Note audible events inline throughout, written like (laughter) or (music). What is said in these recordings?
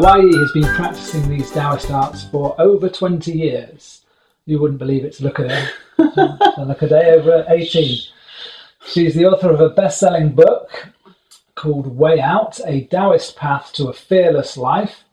Wai has been practicing these Taoist arts for over 20 years. You wouldn't believe it to look at her. (laughs) look a day over 18. She's the author of a best selling book called Way Out A Taoist Path to a Fearless Life.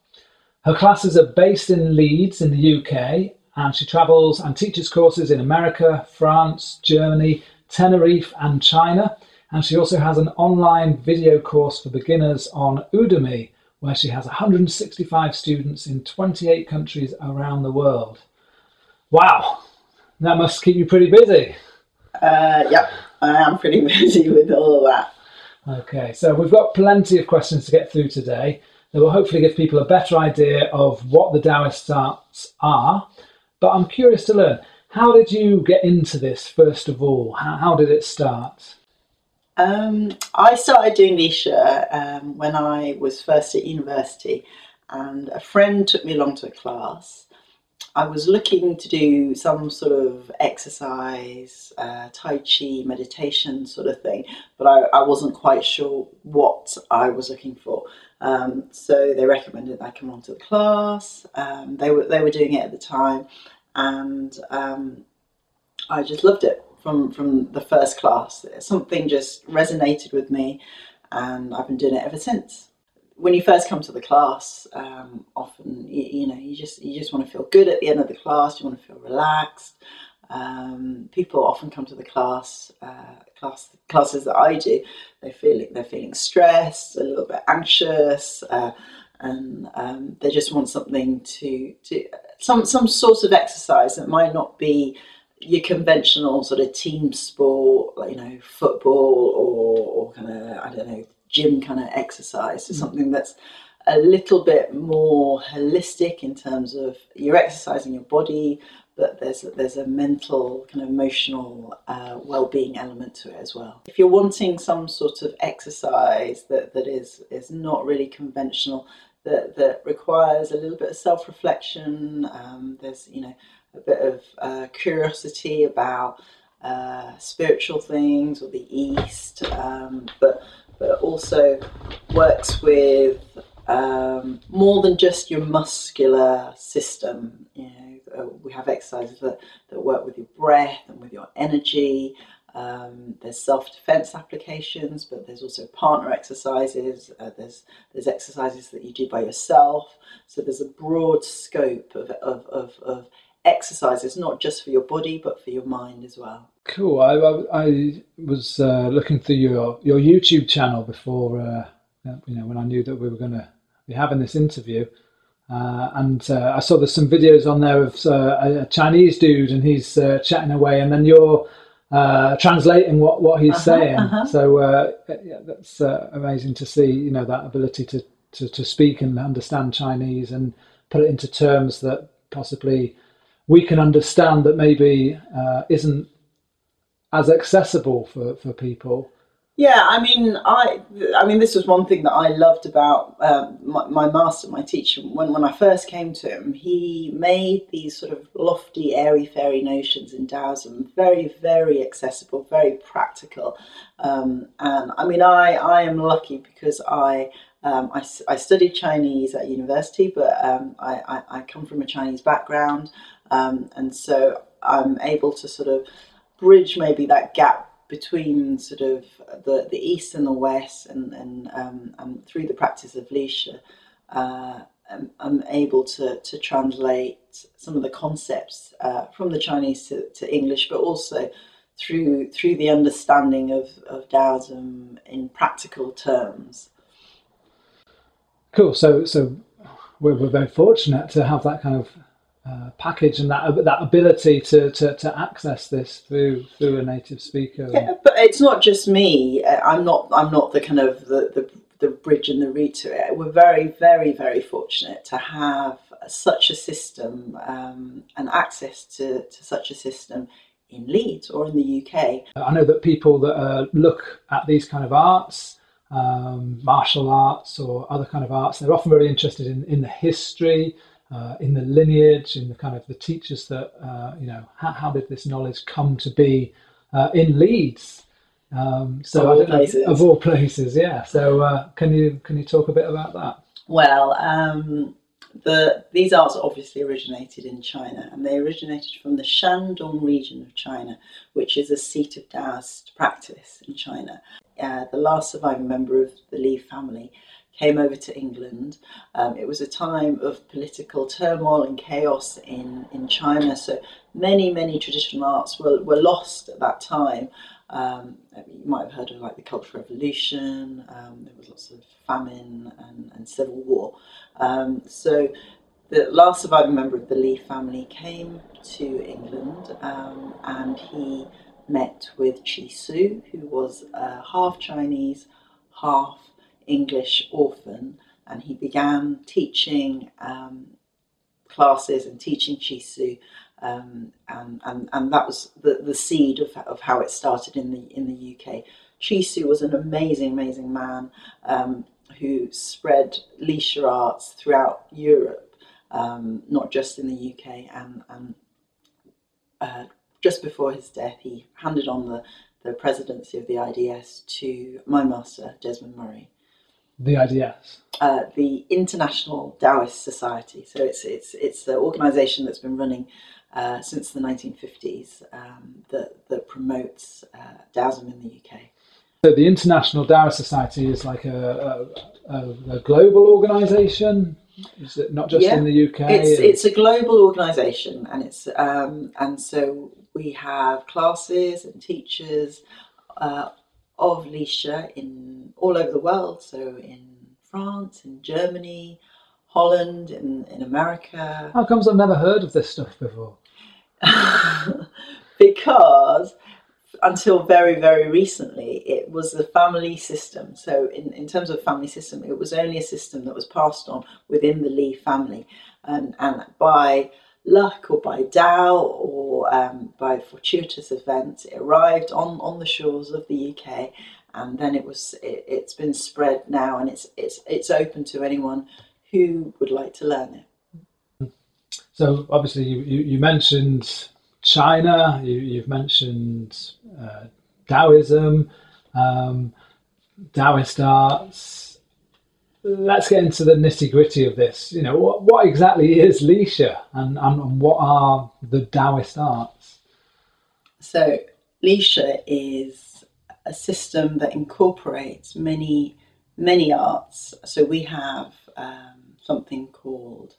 Her classes are based in Leeds in the UK, and she travels and teaches courses in America, France, Germany, Tenerife, and China. And she also has an online video course for beginners on Udemy, where she has 165 students in 28 countries around the world. Wow, that must keep you pretty busy. Uh, yep, I am pretty (laughs) busy with all of that. Okay, so we've got plenty of questions to get through today that will hopefully give people a better idea of what the Taoist arts are. But I'm curious to learn how did you get into this first of all? How, how did it start? Um, I started doing Lishi um, when I was first at university, and a friend took me along to a class. I was looking to do some sort of exercise, uh, Tai Chi, meditation sort of thing, but I, I, wasn't quite sure what I was looking for. Um, so they recommended I come along to the class. Um, they were they were doing it at the time, and um, I just loved it from from the first class. Something just resonated with me, and I've been doing it ever since. When you first come to the class, um, often you, you, know you just you just want to feel good at the end of the class. You want to feel relaxed. Um, people often come to the class uh, class classes that I do. They feel they're feeling stressed, a little bit anxious. Uh, and um, they just want something to, to some some sort of exercise that might not be your conventional sort of team sport, like, you know, football or, or kind of, I don't know, gym kind of exercise. So mm. something that's a little bit more holistic in terms of you're exercising your body, but there's a, there's a mental kind of emotional uh, well-being element to it as well. If you're wanting some sort of exercise that, that is is not really conventional, that that requires a little bit of self-reflection, um, there's you know a bit of uh, curiosity about uh, spiritual things or the East, um, but but also works with um, more than just your muscular system. You know, we have exercises that, that work with your breath and with your energy. Um, there's self-defense applications, but there's also partner exercises. Uh, there's there's exercises that you do by yourself. So there's a broad scope of, of, of, of exercises, not just for your body, but for your mind as well. Cool. I, I, I was uh, looking through your, your YouTube channel before, uh, you know, when I knew that we were going to be having this interview. Uh, and uh, I saw there's some videos on there of uh, a Chinese dude and he's uh, chatting away, and then you're translating what, what he's uh-huh, saying. Uh-huh. So yeah, that's amazing to see, you know, that ability to, to, to speak and understand Chinese and put it into terms that possibly we can understand that maybe uh, isn't as accessible for, for people. Yeah, I mean, I, I mean, this was one thing that I loved about um, my, my, master, my teacher. When when I first came to him, he made these sort of lofty, airy fairy notions in Taoism very, very accessible, very practical. Um, and I mean, I I am lucky because I um, I, I, studied Chinese at university, but um, I, I, I, come from a Chinese background. Um, and so I'm able to sort of bridge maybe that gap between sort of the, the east and the west and, and, um, and through the practice of Lishi, uh, I'm, I'm, able to, to translate some of the concepts uh, from the Chinese to, to English, but also through through the understanding of, of Taoism in practical terms. Cool. So so we're, we're very fortunate to have that kind of uh, package and that that ability to, to, to access this through through a native speaker. Yeah, but it's not just me. Uh, I'm not I'm not the kind of the, the the bridge and the route to it. We're very very very fortunate to have such a system um, and access to, to such a system in Leeds or in the UK. I know that people that uh, look at these kind of arts. Um, martial arts or other kind of arts, they're often very interested in, in the history, uh, in the lineage, in the kind of the teachers that uh, you know, how, how, did this knowledge come to be uh, in Leeds? Um, so of all places, of all places, yeah. So uh, can you can you talk a bit about that? Well, um, the these arts obviously originated in China, and they originated from the Shandong region of China, which is a seat of Taoist practice in China. Uh, the last surviving member of the Li family came over to England. Um, it was a time of political turmoil and chaos in, in China, so many, many traditional arts were, were lost at that time. Um, you might have heard of like the Cultural Revolution, um, there was lots of famine and, and civil war. Um, so the last surviving member of the Li family came to England um, and he met with Chee Soo, who was uh, half Chinese, half English orphan, and he began teaching um, classes and teaching Chee Soo. Um, and, and, and that was the, the seed of, of how it started in the in the UK. Chee Soo was an amazing, amazing man um, who spread Lishi arts throughout Europe, um, not just in the UK. And, and uh, just before his death, he handed on the, the presidency of the ITS to my master, Desmond Murray. The ITS? Uh, the International Taoist Society. So it's, it's, it's an organisation that's been running uh, since the 1950s um, that, that promotes uh, Taoism in the UK. So the International Taoist Society is like a, a, a, a global organisation. Is it not just Yeah, in the UK? It's it's a global organisation, and it's um, and so we have classes and teachers uh, of Lishi in all over the world. So in France, in Germany, Holland, in in America, How comes I've never heard of this stuff before? (laughs) because until very very recently it was the family system so in, in terms of family system it was only a system that was passed on within the lee family and, and by luck or by Tao or um, by fortuitous events it arrived on, on the shores of the uk and then it was it, it's been spread now and it's it's it's open to anyone who would like to learn it So obviously you, you, you mentioned China, you, you've mentioned uh, Taoism, um, Taoist arts. Let's get into the nitty gritty of this. You know, what, what exactly is Lishi and, and what are the Taoist arts? So, Lishi is a system that incorporates many, many arts. So, we have um, something called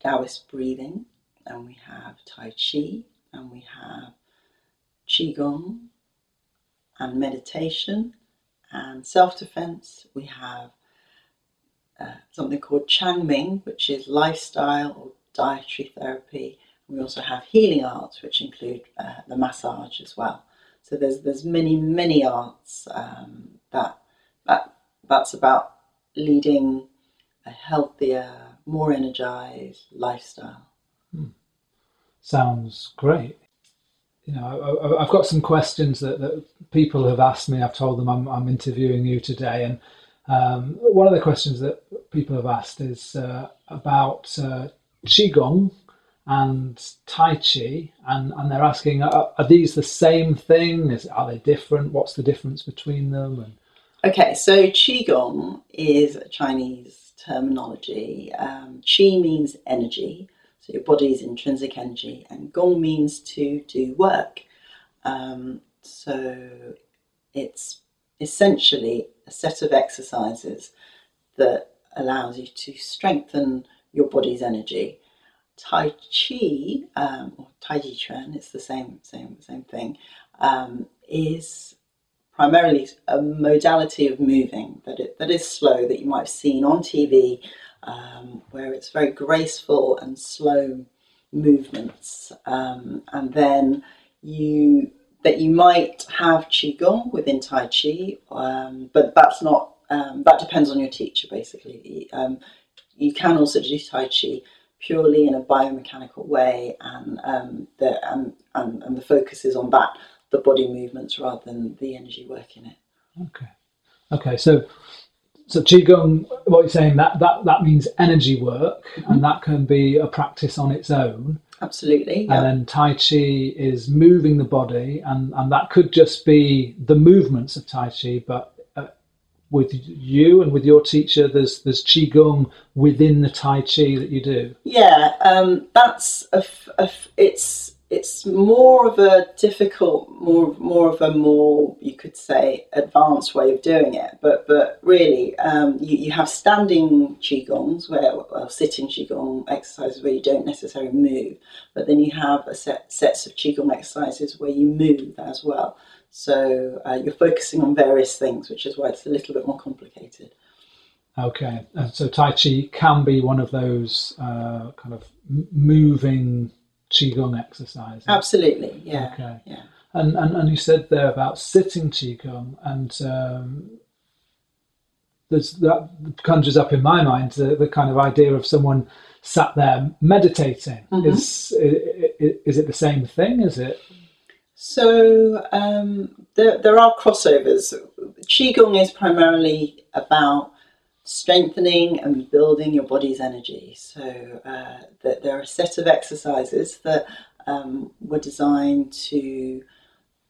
Taoist breathing, and we have Tai Chi, and we have Qigong, and meditation, and self defense. We have uh, something called Changming, which is lifestyle or dietary therapy. We also have healing arts, which include uh, the massage as well. So there's there's many many arts um, that that that's about leading a healthier, more energized lifestyle. Sounds great. You know, I, I've got some questions that, that people have asked me. I've told them I'm, I'm interviewing you today, and um, one of the questions that people have asked is uh, about uh, qigong and tai chi, and, and they're asking, are, are these the same thing? Is, are they different? What's the difference between them? And Okay, so Qigong is a Chinese terminology. Um, Qi means energy, so your body's intrinsic energy, and Gong means to do work. Um, so it's essentially a set of exercises that allows you to strengthen your body's energy. Tai Chi, um, or Tai Chi Chuan, it's the same, same, same thing, um, is primarily a modality of moving that it, that is slow that you might have seen on TV, um, where it's very graceful and slow movements, um, and then you that you might have qigong within Tai Chi, um, but that's not um, that depends on your teacher basically. Um, you can also do Tai Chi purely in a biomechanical way, and um, the and, and and the focus is on that the body movements rather than the energy work in it. okay, okay, so so qigong, what you're saying that that that means energy work, and that can be a practice on its own. Absolutely. And then Tai Chi is moving the body, and, and that could just be the movements of Tai Chi, but uh, with you and with your teacher, there's there's qigong within the Tai Chi that you do. Yeah, um, that's a, f- a f- it's it's more of a difficult, more more of a more you could say advanced way of doing it. But but really, um, you, you have standing qigongs where well, sitting qigong exercises where you don't necessarily move, but then you have a set sets of qigong exercises where you move as well. So uh, you're focusing on various things, which is why it's a little bit more complicated. Okay, and so Tai Chi can be one of those uh, kind of moving qigong exercises. Absolutely, yeah, Okay. yeah. And, and and you said there about sitting qigong, and um, there's that conjures up in my mind the, the kind of idea of someone sat there meditating. Mhm. Is i- i- is it the same thing? Is it? So um, there, there are crossovers. Qigong is primarily about strengthening and building your body's energy. So uh, that there are a set of exercises that um, were designed to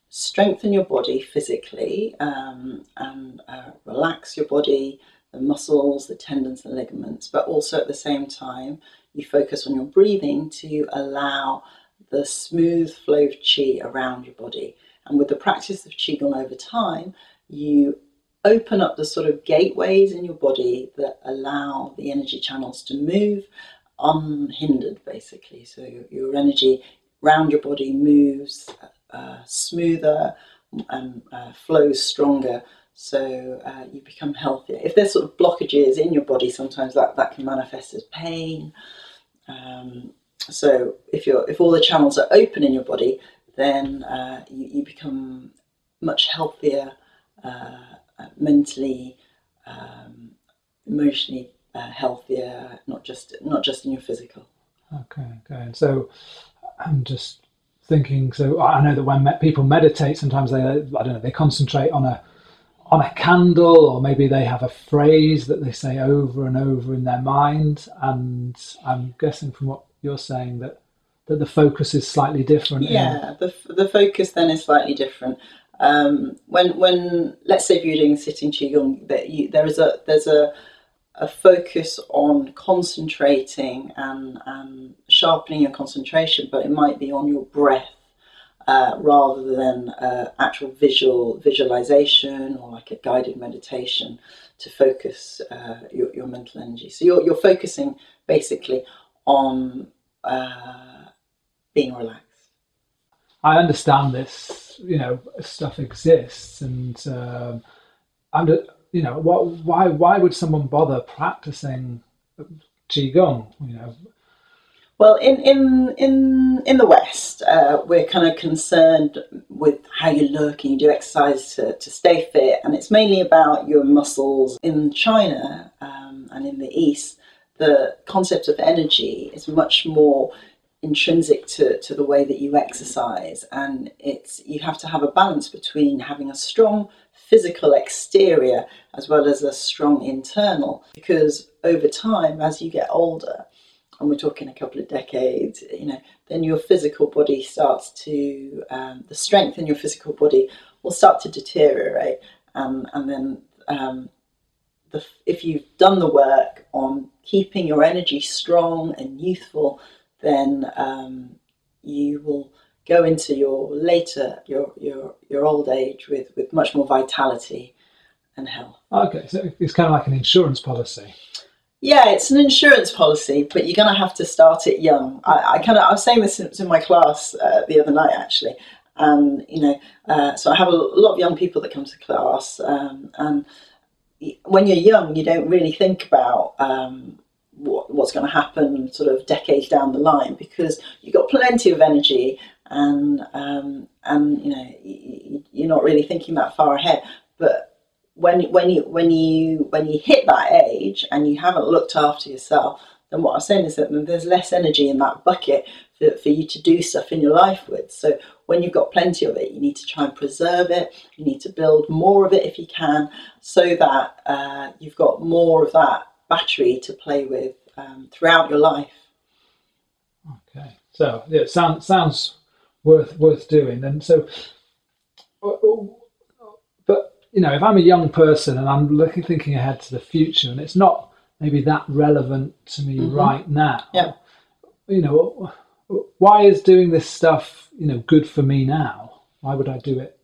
strengthen your body physically um, and uh, relax your body, the muscles, the tendons, and ligaments, but also at the same time, you focus on your breathing to allow the smooth flow of qi around your body. And with the practice of qigong over time, you open up the sort of gateways in your body that allow the energy channels to move unhindered, basically. So your, energy around your body moves uh, smoother and uh, flows stronger. So uh, you become healthier. If there's sort of blockages in your body, sometimes that, that can manifest as pain. Um, so if you're if all the channels are open in your body, then uh, you, you become much healthier uh, mentally, um, emotionally uh, healthier. Not just not just in your physical. Okay, okay. And so I'm just thinking. So I know that when me- people meditate, sometimes they I don't know they concentrate on a on a candle, or maybe they have a phrase that they say over and over in their mind. And I'm guessing from what you're saying that that the focus is slightly different. in- Yeah, the the focus then is slightly different. Um, when when let's say if you're doing sitting qigong, that you, there is a there's a a focus on concentrating and, and sharpening your concentration, but it might be on your breath uh, rather than uh, actual visual visualization or like a guided meditation to focus uh, your, your mental energy. So you're, you're focusing basically on uh, being relaxed. I understand this, you know, stuff exists, and um, I'm, you know, what, why, why would someone bother practicing qigong? You know, Well, in in in in the West, uh, we're kind of concerned with how you look and you do exercise to, to stay fit, and it's mainly about your muscles. In China um, and in the East, the concept of energy is much more intrinsic to, to the way that you exercise, and it's you have to have a balance between having a strong physical exterior as well as a strong internal, because over time, as you get older and we're talking a couple of decades, you know, then your physical body starts to, um, the strength in your physical body will start to deteriorate. Um, and then um, the, if you've done the work on keeping your energy strong and youthful, then um, you will go into your later, your, your, your old age with, with much more vitality and health. okay, so it's kind of like an insurance policy. Yeah, it's an insurance policy, but you're going to have to start it young. I, I kind of I was saying this in, in my class uh, the other night actually, and you know, uh, so I have a lot of young people that come to class, um, and when you're young, you don't really think about um, what, what's going to happen sort of decades down the line because you've got plenty of energy, and um, and you know, you're not really thinking that far ahead, but when when you when you when you hit that age and you haven't looked after yourself, then what I'm saying is that there's less energy in that bucket for, for you to do stuff in your life with. So when you've got plenty of it, you need to try and preserve it. You need to build more of it if you can, so that uh, you've got more of that battery to play with um, throughout your life. Okay, so yeah, it sounds sounds worth worth doing. And so, but you know, if I'm a young person and I'm looking thinking ahead to the future, and it's not maybe that relevant to me right now. Yeah. You know, why is doing this stuff you know good for me now? Why would I do it?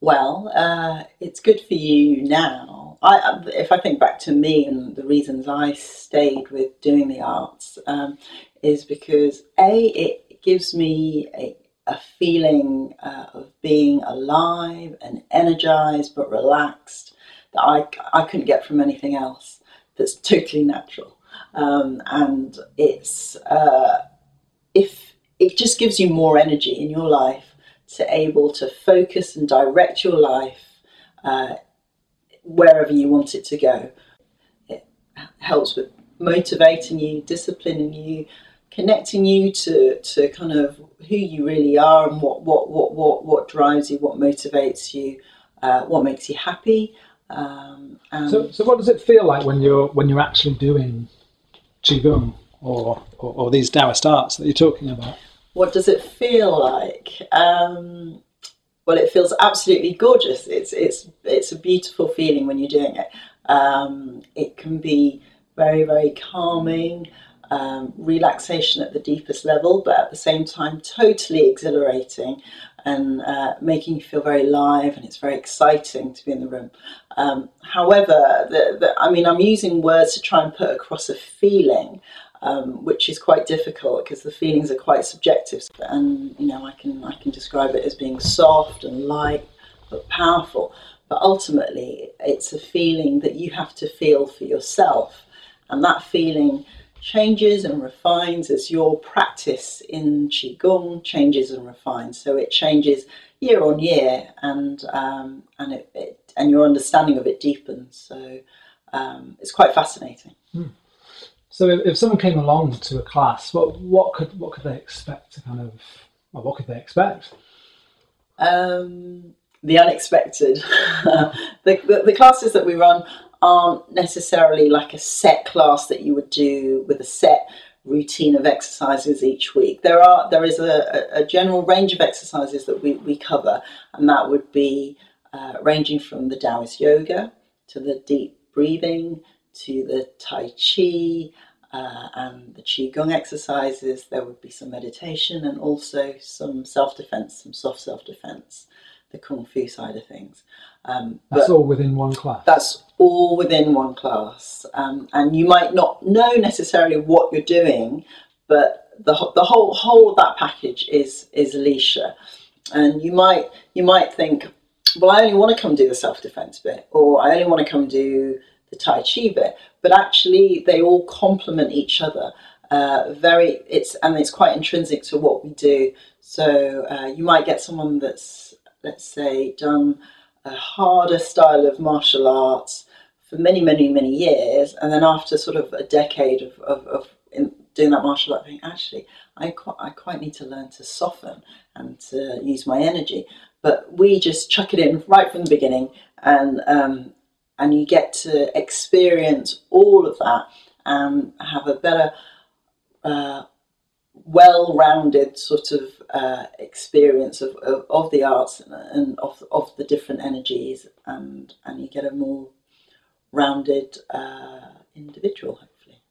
Well, uh, it's good for you now. I, if I think back to me and the reasons I stayed with doing the arts, um, is because a it gives me a, a feeling uh, of being alive and energized but relaxed that I, I couldn't get from anything else. That's totally natural, um, and it's uh, if it just gives you more energy in your life to able to focus and direct your life uh, wherever you want it to go. It helps with motivating you, disciplining you, connecting you to, to kind of who you really are and what, what, what, what, what drives you, what motivates you, uh, what makes you happy. Um, so, so what does it feel like when you're when you're actually doing qigong or, or, or these Taoist arts that you're talking about? What does it feel like? Um, well, it feels absolutely gorgeous. It's it's it's a beautiful feeling when you're doing it. Um, it can be very very calming, um, relaxation at the deepest level, but at the same time totally exhilarating and uh, making you feel very live. And it's very exciting to be in the room. Um, however, the, the, I mean, I'm using words to try and put across a feeling um, which is quite difficult because the feelings are quite subjective. And you know, I can I can describe it as being soft and light but powerful. But ultimately, it's a feeling that you have to feel for yourself, and that feeling changes and refines as your practice in qigong changes and refines. So it changes year on year, and um, and it, it, and your understanding of it deepens. So um, it's quite fascinating. Hmm. So if, if someone came along to a class, what what could what could they expect to kind of well, what could they expect? Um, the unexpected. (laughs) the, the, the classes that we run aren't necessarily like a set class that you would do with a set routine of exercises each week. There are there is a, a general range of exercises that we, we cover, and that would be uh, ranging from the Taoist yoga to the deep breathing to the Tai Chi uh, and the Qigong exercises. There would be some meditation and also some self defense, some soft self defense, the Kung Fu side of things. Um, that's all within one class. That's all within one class. Um, and you might not know necessarily what you're doing, but the, the whole whole of that package is is Alicia. And you might you might think, well, I only want to come do the self defense bit, or I only want to come do the Tai Chi bit, but actually they all complement each other. Uh, very, it's and it's quite intrinsic to what we do. So uh, you might get someone that's, let's say, done a harder style of martial arts for many, many, many years, and then after sort of a decade of, of, of doing that martial art, thing, actually, I quite, I quite need to learn to soften and to use my energy. But we just chuck it in right from the beginning, and um, and you get to experience all of that and have a better, uh, well-rounded sort of uh, experience of, of, of, the arts and, and, of, of the different energies, and and you get a more rounded uh, individual. Hopefully,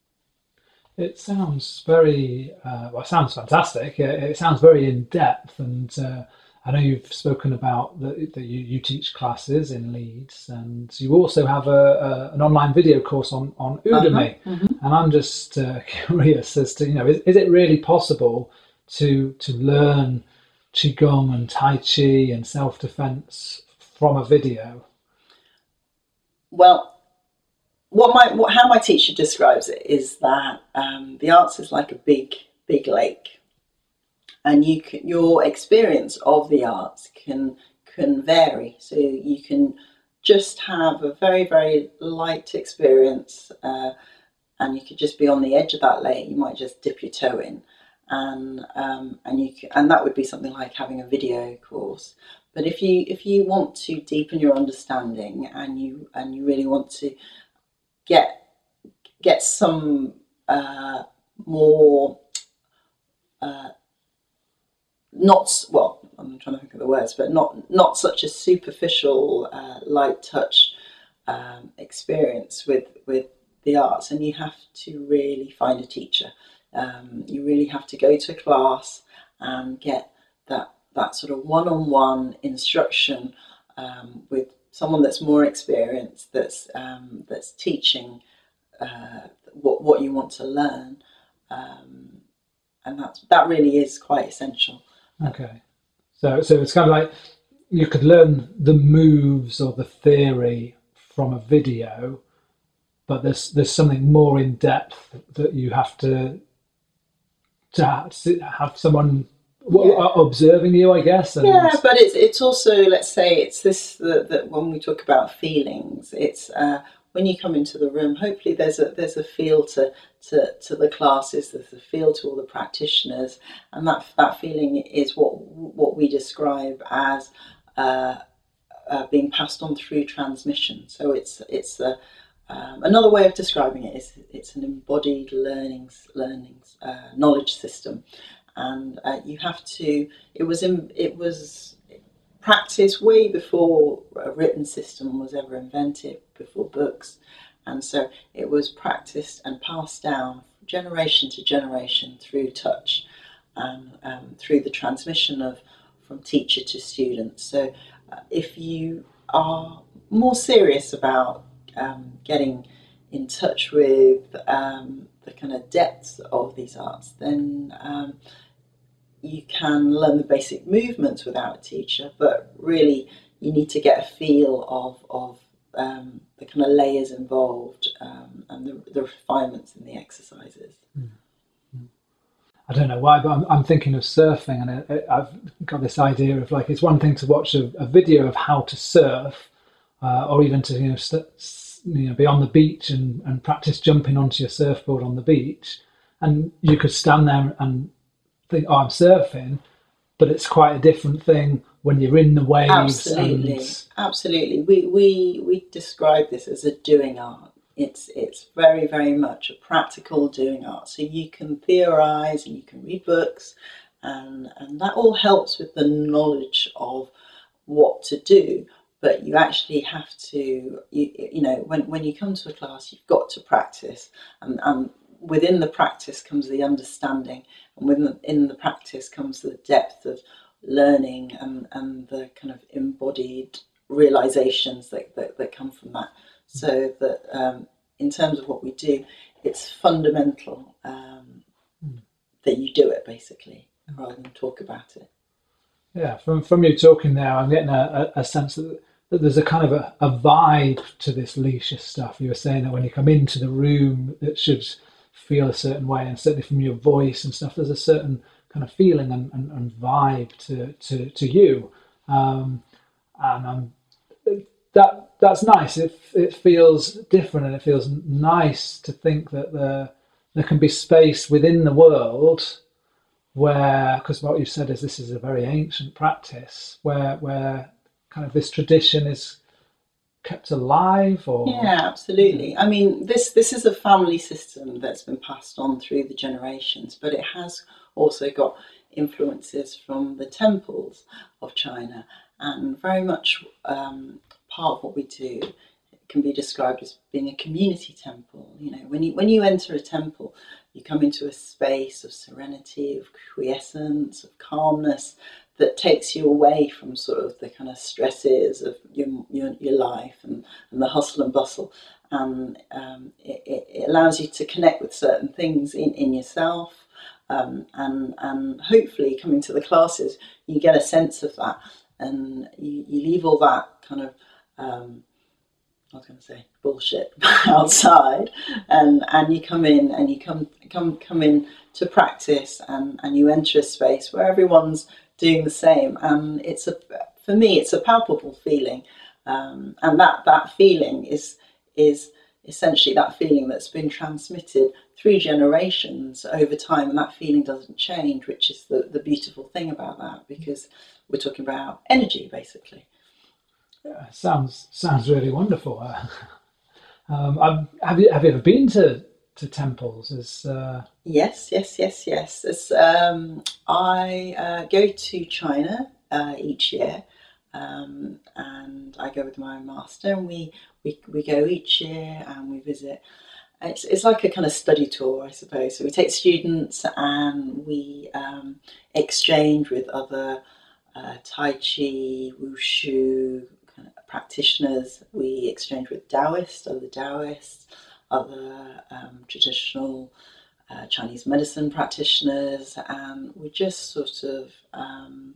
it sounds very uh, well. It sounds fantastic. It, it sounds very in depth and uh, I know you've spoken about that, that you, you teach classes in Leeds, and you also have a, a an online video course on on Udemy. Uh-huh. Mm-hmm. And I'm just uh, (laughs) curious as to you know, is, is it really possible to to learn qigong and tai chi and self defense from a video? Well, what my what, how my teacher describes it is that um, the arts is like a big big lake and you can, your experience of the arts can can vary. So you can just have a very very light experience, uh, and you could just be on the edge of that lake. You might just dip your toe in, and um, and you can, and that would be something like having a video course. But if you if you want to deepen your understanding and you and you really want to get get some uh, more uh, not well I'm trying to think of the words, but not not such a superficial, uh, light touch um, experience with with the arts, and you have to really find a teacher. Um, you really have to go to a class and get that that sort of one-on-one instruction um, with someone that's more experienced, that's um, that's teaching uh, what what you want to learn, um, and that that really is quite essential. Okay, so so it's kind of like you could learn the moves or the theory from a video, but there's there's something more in depth that you have to to have someone yeah. observing you, I guess. And... Yeah, but it's it's also let's say it's this that, that when we talk about feelings, it's uh, when you come into the room. Hopefully, there's a there's a feel to to, to the classes. There's a feel to all the practitioners, and that that feeling is what what we describe as. Uh, uh, being passed on through transmission. So it's it's a, um, another way of describing it is it's an embodied learnings learnings uh, knowledge system, and uh, you have to. It was in, it was practiced way before a written system was ever invented, before books, and so it was practiced and passed down generation to generation through touch, and um, through the transmission of from teacher to student. So uh, if you are more serious about um, getting in touch with um, the kind of depths of these arts, then um, you can learn the basic movements without a teacher, but really you need to get a feel of, of um, the kind of layers involved um, and the, the, refinements in the exercises. Mm. I don't know why, but I'm, I'm thinking of surfing, and I, have got this idea of like it's one thing to watch a, a video of how to surf, uh, or even to you know, st- you know be on the beach and, and practice jumping onto your surfboard on the beach, and you could stand there and "Oh, I'm surfing," but it's quite a different thing when you're in the waves. Absolutely, and... absolutely. We we we describe this as a doing art. It's it's very very much a practical doing art. So you can theorize and you can read books, and and that all helps with the knowledge of what to do but you actually have to you, you know when, when you come to a class you've got to practice and, and within the practice comes the understanding and within in the practice comes the depth of learning and, and the kind of embodied realizations that, that, that come from that so that um, in terms of what we do it's fundamental um, mm. that you do it basically rather than talk about it yeah from, from you talking there i'm getting a, a, a sense that that there's a kind of a, a vibe to this leisure stuff. You were saying that when you come into the room, it should feel a certain way, and certainly from your voice and stuff, there's a certain kind of feeling and, and, and vibe to, to, to you. Um, and um, that that's nice. It, it feels different and it feels nice to think that there, there can be space within the world where, because what you've said is this is a very ancient practice, where, where kind of this tradition is kept alive or? Yeah absolutely. I mean this this is a family system that's been passed on through the generations but it has also got influences from the temples of china and very much um, part of what we do can be described as being a community temple. You know when you when you enter a temple you come into a space of serenity of quiescence of calmness that takes you away from sort of the kind of stresses of your, your, your life and, and the hustle and bustle. And um, it, it, allows you to connect with certain things in, in yourself. Um, and, and hopefully, coming to the classes, you get a sense of that and you, you leave all that kind of um, I was going to say bullshit (laughs) outside, and and you come in and you come come come in to practice, and and you enter a space where everyone's doing the same. And it's a, for me, it's a palpable feeling. Um, and that, that feeling is, is essentially that feeling that's been transmitted through generations over time. And that feeling doesn't change, which is the, the beautiful thing about that, because we're talking about energy basically. Yeah, sounds sounds really wonderful. Uh, (laughs) um, have you have you ever been to to temples? Is uh... yes, yes, yes, yes. As, um, I uh, go to China uh, each year, um, and I go with my master, and we, we we go each year and we visit. It's, it's like a kind of study tour, I suppose. So we take students and we um, exchange with other uh, Tai Chi, Wushu kind of practitioners. We exchange with Taoists, other Taoists, other um, traditional uh, Chinese medicine practitioners, and we just sort of. Um,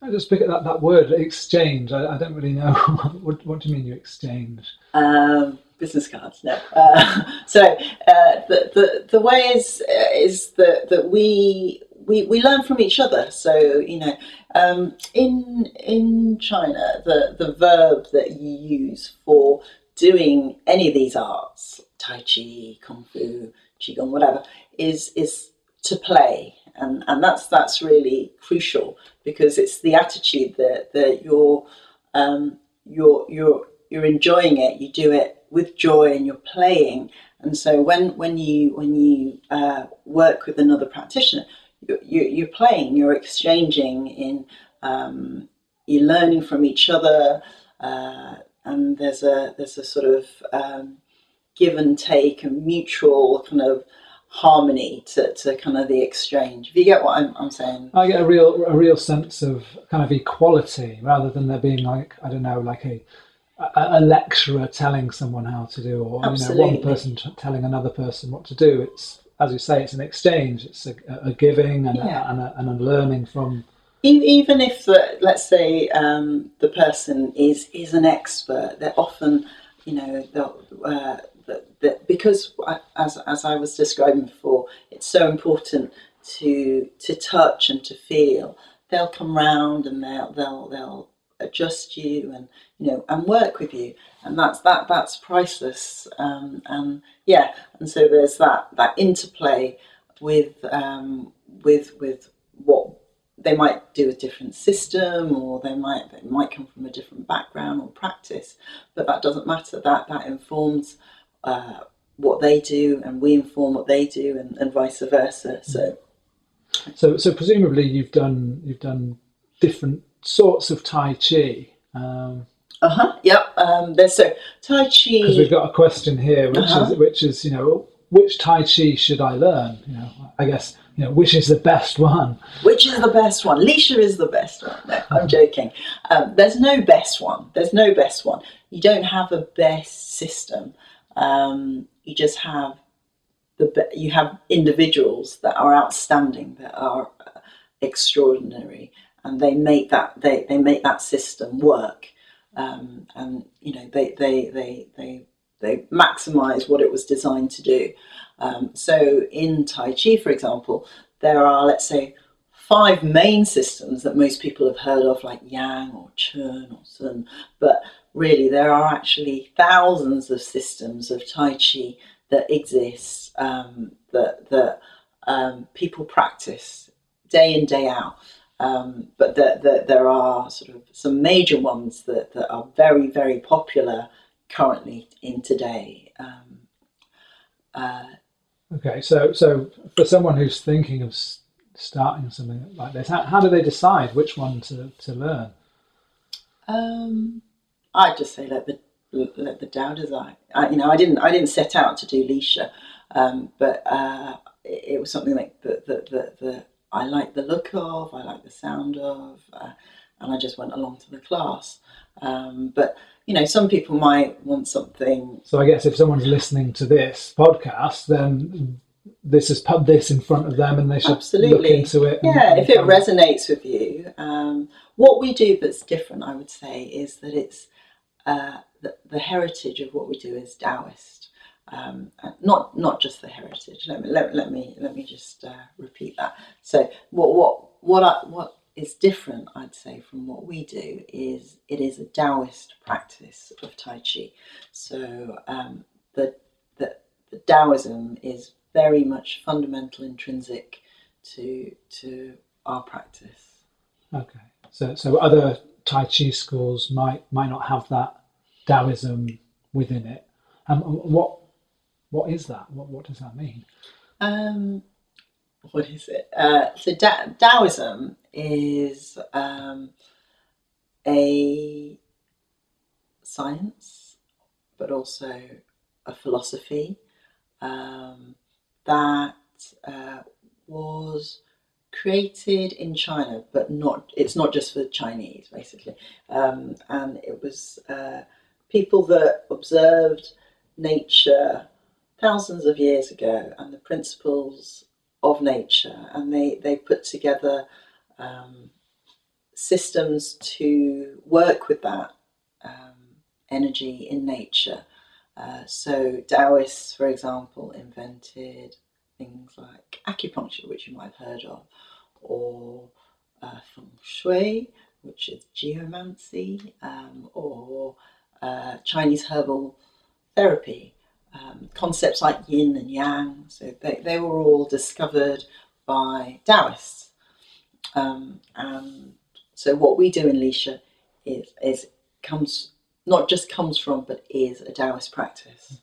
I just pick up that, that word exchange. I, I don't really know (laughs) what, what do you mean you exchange. Um, business cards, no. Uh, (laughs) so uh, the, the the way is is that that we we, we learn from each other. So you know, um, in in China, the the verb that you use for doing any of these arts, Tai Chi, Kung Fu, qigong, whatever, is is to play, and and that's that's really crucial because it's the attitude that that you're um, you're you're you're enjoying it. You do it with joy, and you're playing. And so when when you when you uh, work with another practitioner, you, you, you're playing, you're exchanging in, um, you're learning from each other, uh, and there's a there's a sort of um, give and take and mutual kind of harmony to, to kind of the exchange. If you get what I'm, I'm saying, I get a real a real sense of kind of equality rather than there being like I don't know like a a, lecturer telling someone how to do or Absolutely. you know one person t- telling another person what to do. It's as you say, it's an exchange. It's a, a giving and, yeah. a, and, a, and a learning from even if the, let's say um, the person is is an expert, they're often you know uh, because as, as I was describing before, it's so important to to touch and to feel. They'll come round and they'll they'll they'll adjust you and you know and work with you, and that's that that's priceless. Um, and yeah, and so there's that that interplay with um, with with what they might do a different system or they might they might come from a different background or practice but that doesn't matter. That that informs uh, what they do and we inform what they do and, and vice versa. So so so presumably you've done you've done different sorts of tai chi um, uh-huh yep um, there's so tai chi because we've got a question here which uh-huh. is which is you know which tai chi should i learn? You know i guess you know which is the best one? Which is the best one? Lishi is the best one. No i'm joking. Um, there's no best one. There's no best one. You don't have a best system. Um, you just have the you have individuals that are outstanding, that are uh, extraordinary, and they make that they, they make that system work. Um, and you know they they they they they maximize what it was designed to do. Um, so in Tai Chi, for example, there are let's say five main systems that most people have heard of, like Yang or Chen or Sun, but really there are actually thousands of systems of Tai Chi that exist um, that, that um, people practice day in, day out. Um, but that the, there are sort of some major ones that, that are very, very popular currently in today. Um, uh, okay, so so for someone who's thinking of starting something like this, how, how do they decide which one to, to learn? Um, I'd just say let the let the Tao decide. I, you know, I didn't I didn't set out to do Lishi, um, but uh, it, it, was something like that that that, I like the look of, I like the sound of, uh, and I just went along to the class. Um, but you know, some people might want something. So I guess if someone's listening to this podcast, then this has put this in front of them and they should Absolutely. look into it. yeah, if it resonates with you. Um, what we do that's different, I would say, is that it's uh, the, the, heritage of what we do is Taoist. Um, not not just the heritage. Let me let, let me let me just uh, repeat that. So what what what I, what is different, I'd say, from what we do is it is a Taoist practice of Tai Chi. So um, the, the the Taoism is very much fundamental, intrinsic to to our practice. Okay, so so other Tai Chi schools might might not have that Taoism within it. Um, what what is that? What what does that mean? Um, what is it? Uh, so Taoism is um, a science, but also a philosophy um, that uh, was created in China, but not. It's not just for the Chinese, basically. Um, and it was uh, people that observed nature thousands of years ago and the principles of nature, and they they put together um, systems to work with that um, energy in nature. Uh, so Taoists, for example, invented things like acupuncture, which you might have heard of, or uh, feng shui, which is geomancy, um, or uh, Chinese herbal therapy. Um, concepts like yin and yang, so they, they were all discovered by Taoists. Um, and so what we do in Lishi is, is comes not just comes from, but is a Taoist practice.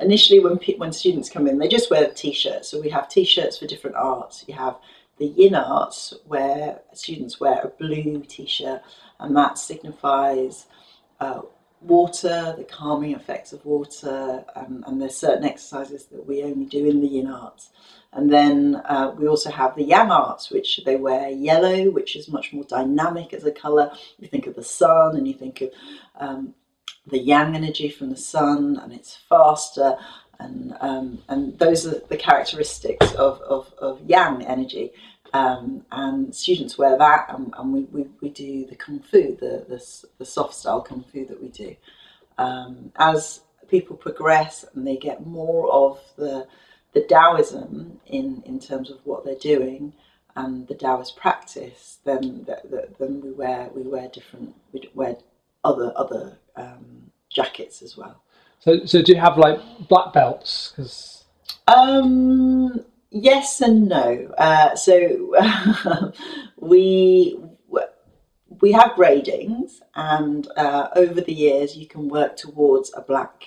Initially, when when students come in, they just wear t-shirts. So we have t-shirts for different arts. You have the yin arts, where students wear a blue t-shirt, and that signifies uh, water, the calming effects of water, um, and there's certain exercises that we only do in the yin arts. And then uh, we also have the yang arts, which they wear yellow, which is much more dynamic as a colour. You think of the sun and you think of um, the yang energy from the sun, and it's faster. And, um, and those are the characteristics of, of, of yang energy. Um, and students wear that, and, and we, we, we, do the kung fu, the, the, the, soft style kung fu that we do. Um, as people progress and they get more of the, the Taoism in, in terms of what they're doing and the Taoist practice, then the, the, then we wear we wear different we wear other other um, jackets as well. So so do you have like black belts? Because um, Yes and no. Uh, so (laughs) we we have gradings, and uh, over the years you can work towards a black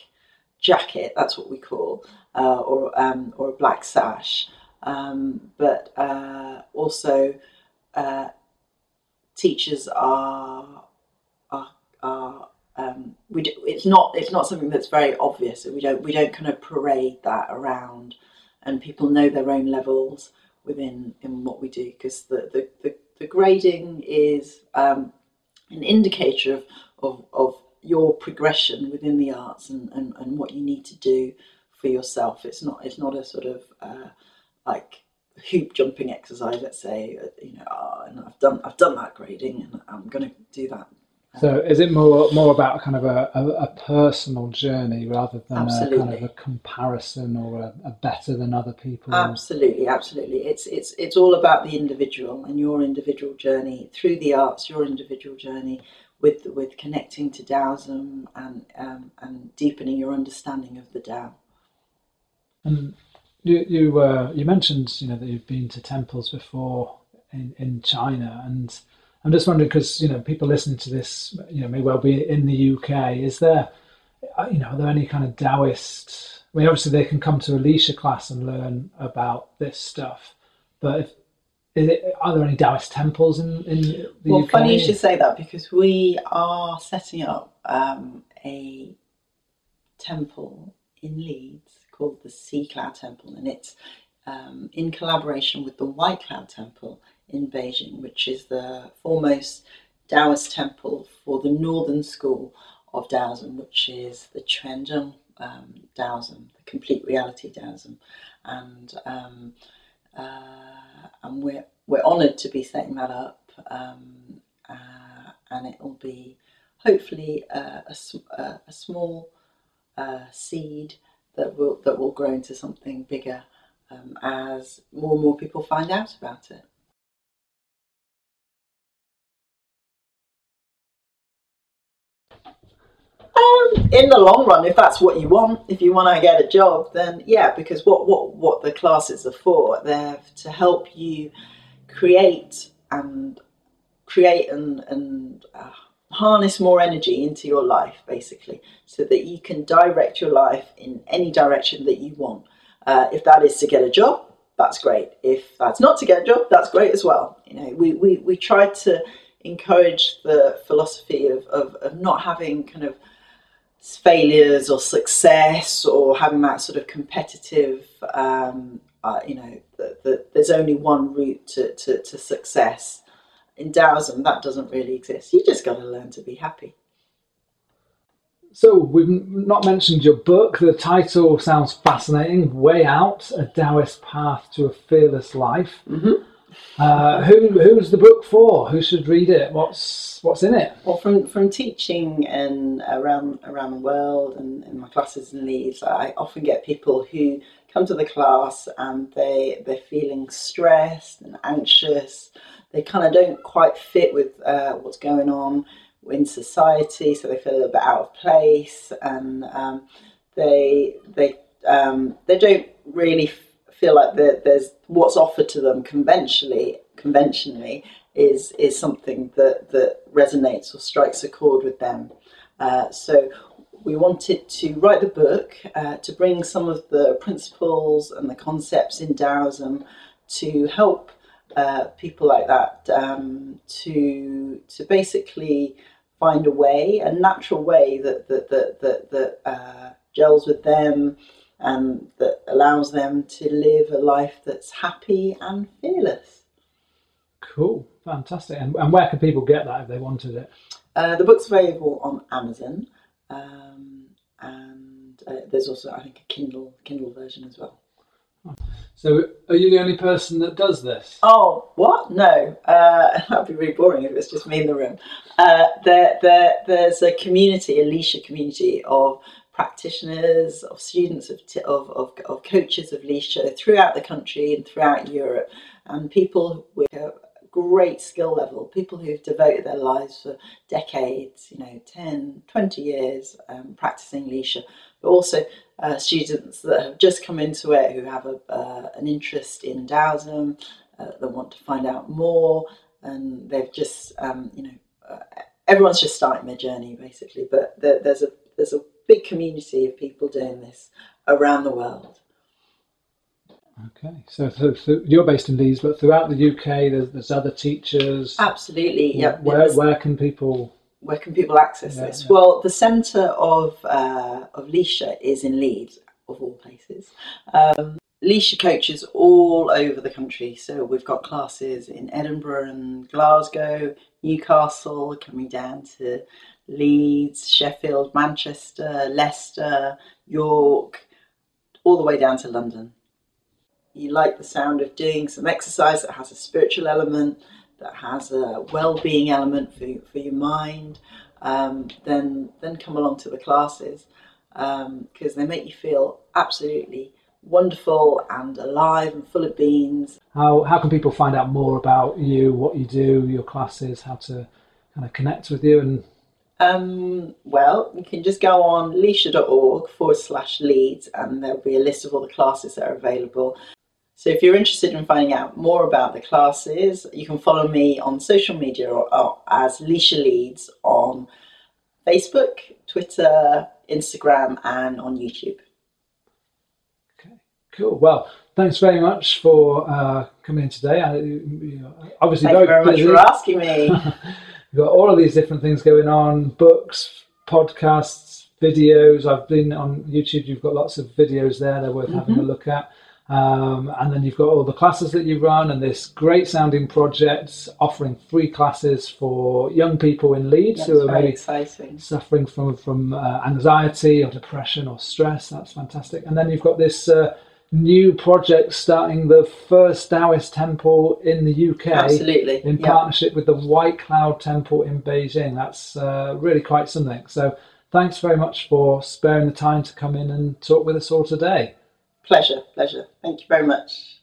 jacket. That's what we call, uh, or um, or a black sash. Um, but uh, also, uh, teachers are are, are um, we do, it's not it's not something that's very obvious. And we don't we don't kind of parade that around and people know their own levels within in what we do because the, the, the, the, grading is um, an indicator of, of, of your progression within the arts and, and, and what you need to do for yourself. It's not it's not a sort of uh, like hoop jumping exercise. Let's say uh, you know, oh, and I've done I've done that grading, and I'm going to do that so is it more more about kind of a, a, a personal journey rather than absolutely. a kind of a comparison or a, a, better than other people? Absolutely, absolutely. It's it's it's all about the individual and your individual journey through the arts, your individual journey with with connecting to Taoism and um, and deepening your understanding of the Tao. And you you uh, you mentioned you know that you've been to temples before in in China and I'm just wondering because you know people listening to this, you know, may well be in the UK. Is there, uh, you know, are there any kind of Taoist? I mean, obviously they can come to a Lishi class and learn about this stuff, but if, it, are there any Taoist temples in, in the well, UK? Well, funny you should say that because we are setting up um, a temple in Leeds called the Sea Cloud Temple, and it's um, in collaboration with the White Cloud Temple in Beijing, which is the foremost Taoist temple for the northern school of Taoism, which is the Quanzhen um, Taoism, the complete reality Taoism, and um, uh, and we're we're honoured to be setting that up, um, uh, and it will be hopefully a, a, a small uh, seed that will that will grow into something bigger um, as more and more people find out about it. Um, in the long run, if that's what you want, if you want to get a job, then yeah, because what what what the classes are for, they're to help you create and create and and uh, harness more energy into your life, basically, so that you can direct your life in any direction that you want. Uh, if that is to get a job, that's great. If that's not to get a job, that's great as well. You know, we, we, we try to encourage the philosophy of, of, of not having kind of failures or success or having that sort of competitive, um, uh, you know, that the, there's only one route to, to, to success. In Taoism, that doesn't really exist. You just got to learn to be happy. So we've not mentioned your book. The title sounds fascinating. Way Out: A Taoist Path to a Fearless Life. Mm-hmm. Uh, who who's the book for? Who should read it? What's what's in it? Well, from from teaching and around around the world and in my classes in Leeds, I often get people who come to the class and they they're feeling stressed and anxious. They kind of don't quite fit with uh, what's going on in society, so they feel a little bit out of place, and um, they they um, they don't really feel like there's what's offered to them conventionally conventionally is is something that that resonates or strikes a chord with them. Uh, so we wanted to write the book uh, to bring some of the principles and the concepts in Taoism to help uh, people like that um, to to basically find a way, a natural way that that that that, that uh, gels with them and that allows them to live a life that's happy and fearless. Cool, fantastic. And, and where can people get that if they wanted it? Uh, the book's available on Amazon, um, and uh, there's also, I think, a Kindle Kindle version as well. So, are you the only person that does this? Oh, what? No, uh, (laughs) that'd be really boring if it's just me in the room. Uh, there, there, there's a community, a community of practitioners, of students, of, of, of, of coaches of Lishi throughout the country and throughout Europe, and people with a great skill level, people who've devoted their lives for decades, you know, 10, 20 years um, practicing Lishi, but also uh, students that have just come into it who have a, uh, an interest in Taoism, uh, that want to find out more, and they've just, um, you know, uh, everyone's just starting their journey basically. But there, there's a there's a big community of people doing this around the world. Okay, so, so, so, you're based in Leeds, but throughout the UK, there's, there's other teachers. Absolutely, yeah. Where, where can people? Where can people access yeah, this? Yeah. Well, the centre of uh, of Lishi is in Leeds, of all places. Um, Lishi coaches all over the country. So we've got classes in Edinburgh and Glasgow, Newcastle, coming down to Leeds, Sheffield, Manchester, Leicester, York, all the way down to London. You like the sound of doing some exercise that has a spiritual element, that has a well-being element for, for your mind, um, then then come along to the classes because um, they make you feel absolutely wonderful and alive and full of beans. How how can people find out more about you, what you do, your classes, how to kind of connect with you and um, well, you can just go on lishi.org forward slash leeds and there'll be a list of all the classes that are available. So if you're interested in finding out more about the classes, you can follow me on social media or, or as Lishi Leeds on Facebook, Twitter, Instagram, and on YouTube. Okay, cool. Well, thanks very much for uh, coming in today. I, you know, obviously, Thank very, you very much for asking me. (laughs) You've got all of these different things going on books, podcasts, videos. I've been on YouTube, you've got lots of videos there, they're worth mm-hmm. having a mm-hmm. look at. Um, and then you've got all the classes that you run and this great sounding project offering free classes for young people in Leeds That's who are maybe exciting. suffering from, from uh, anxiety or depression or stress. That's fantastic. And then you've got this uh, new project starting the first Taoist temple in the UK. Absolutely. In partnership with the White Cloud Temple in Beijing. That's uh, really quite something. So thanks very much for sparing the time to come in and talk with us all today. Pleasure, pleasure. Thank you very much.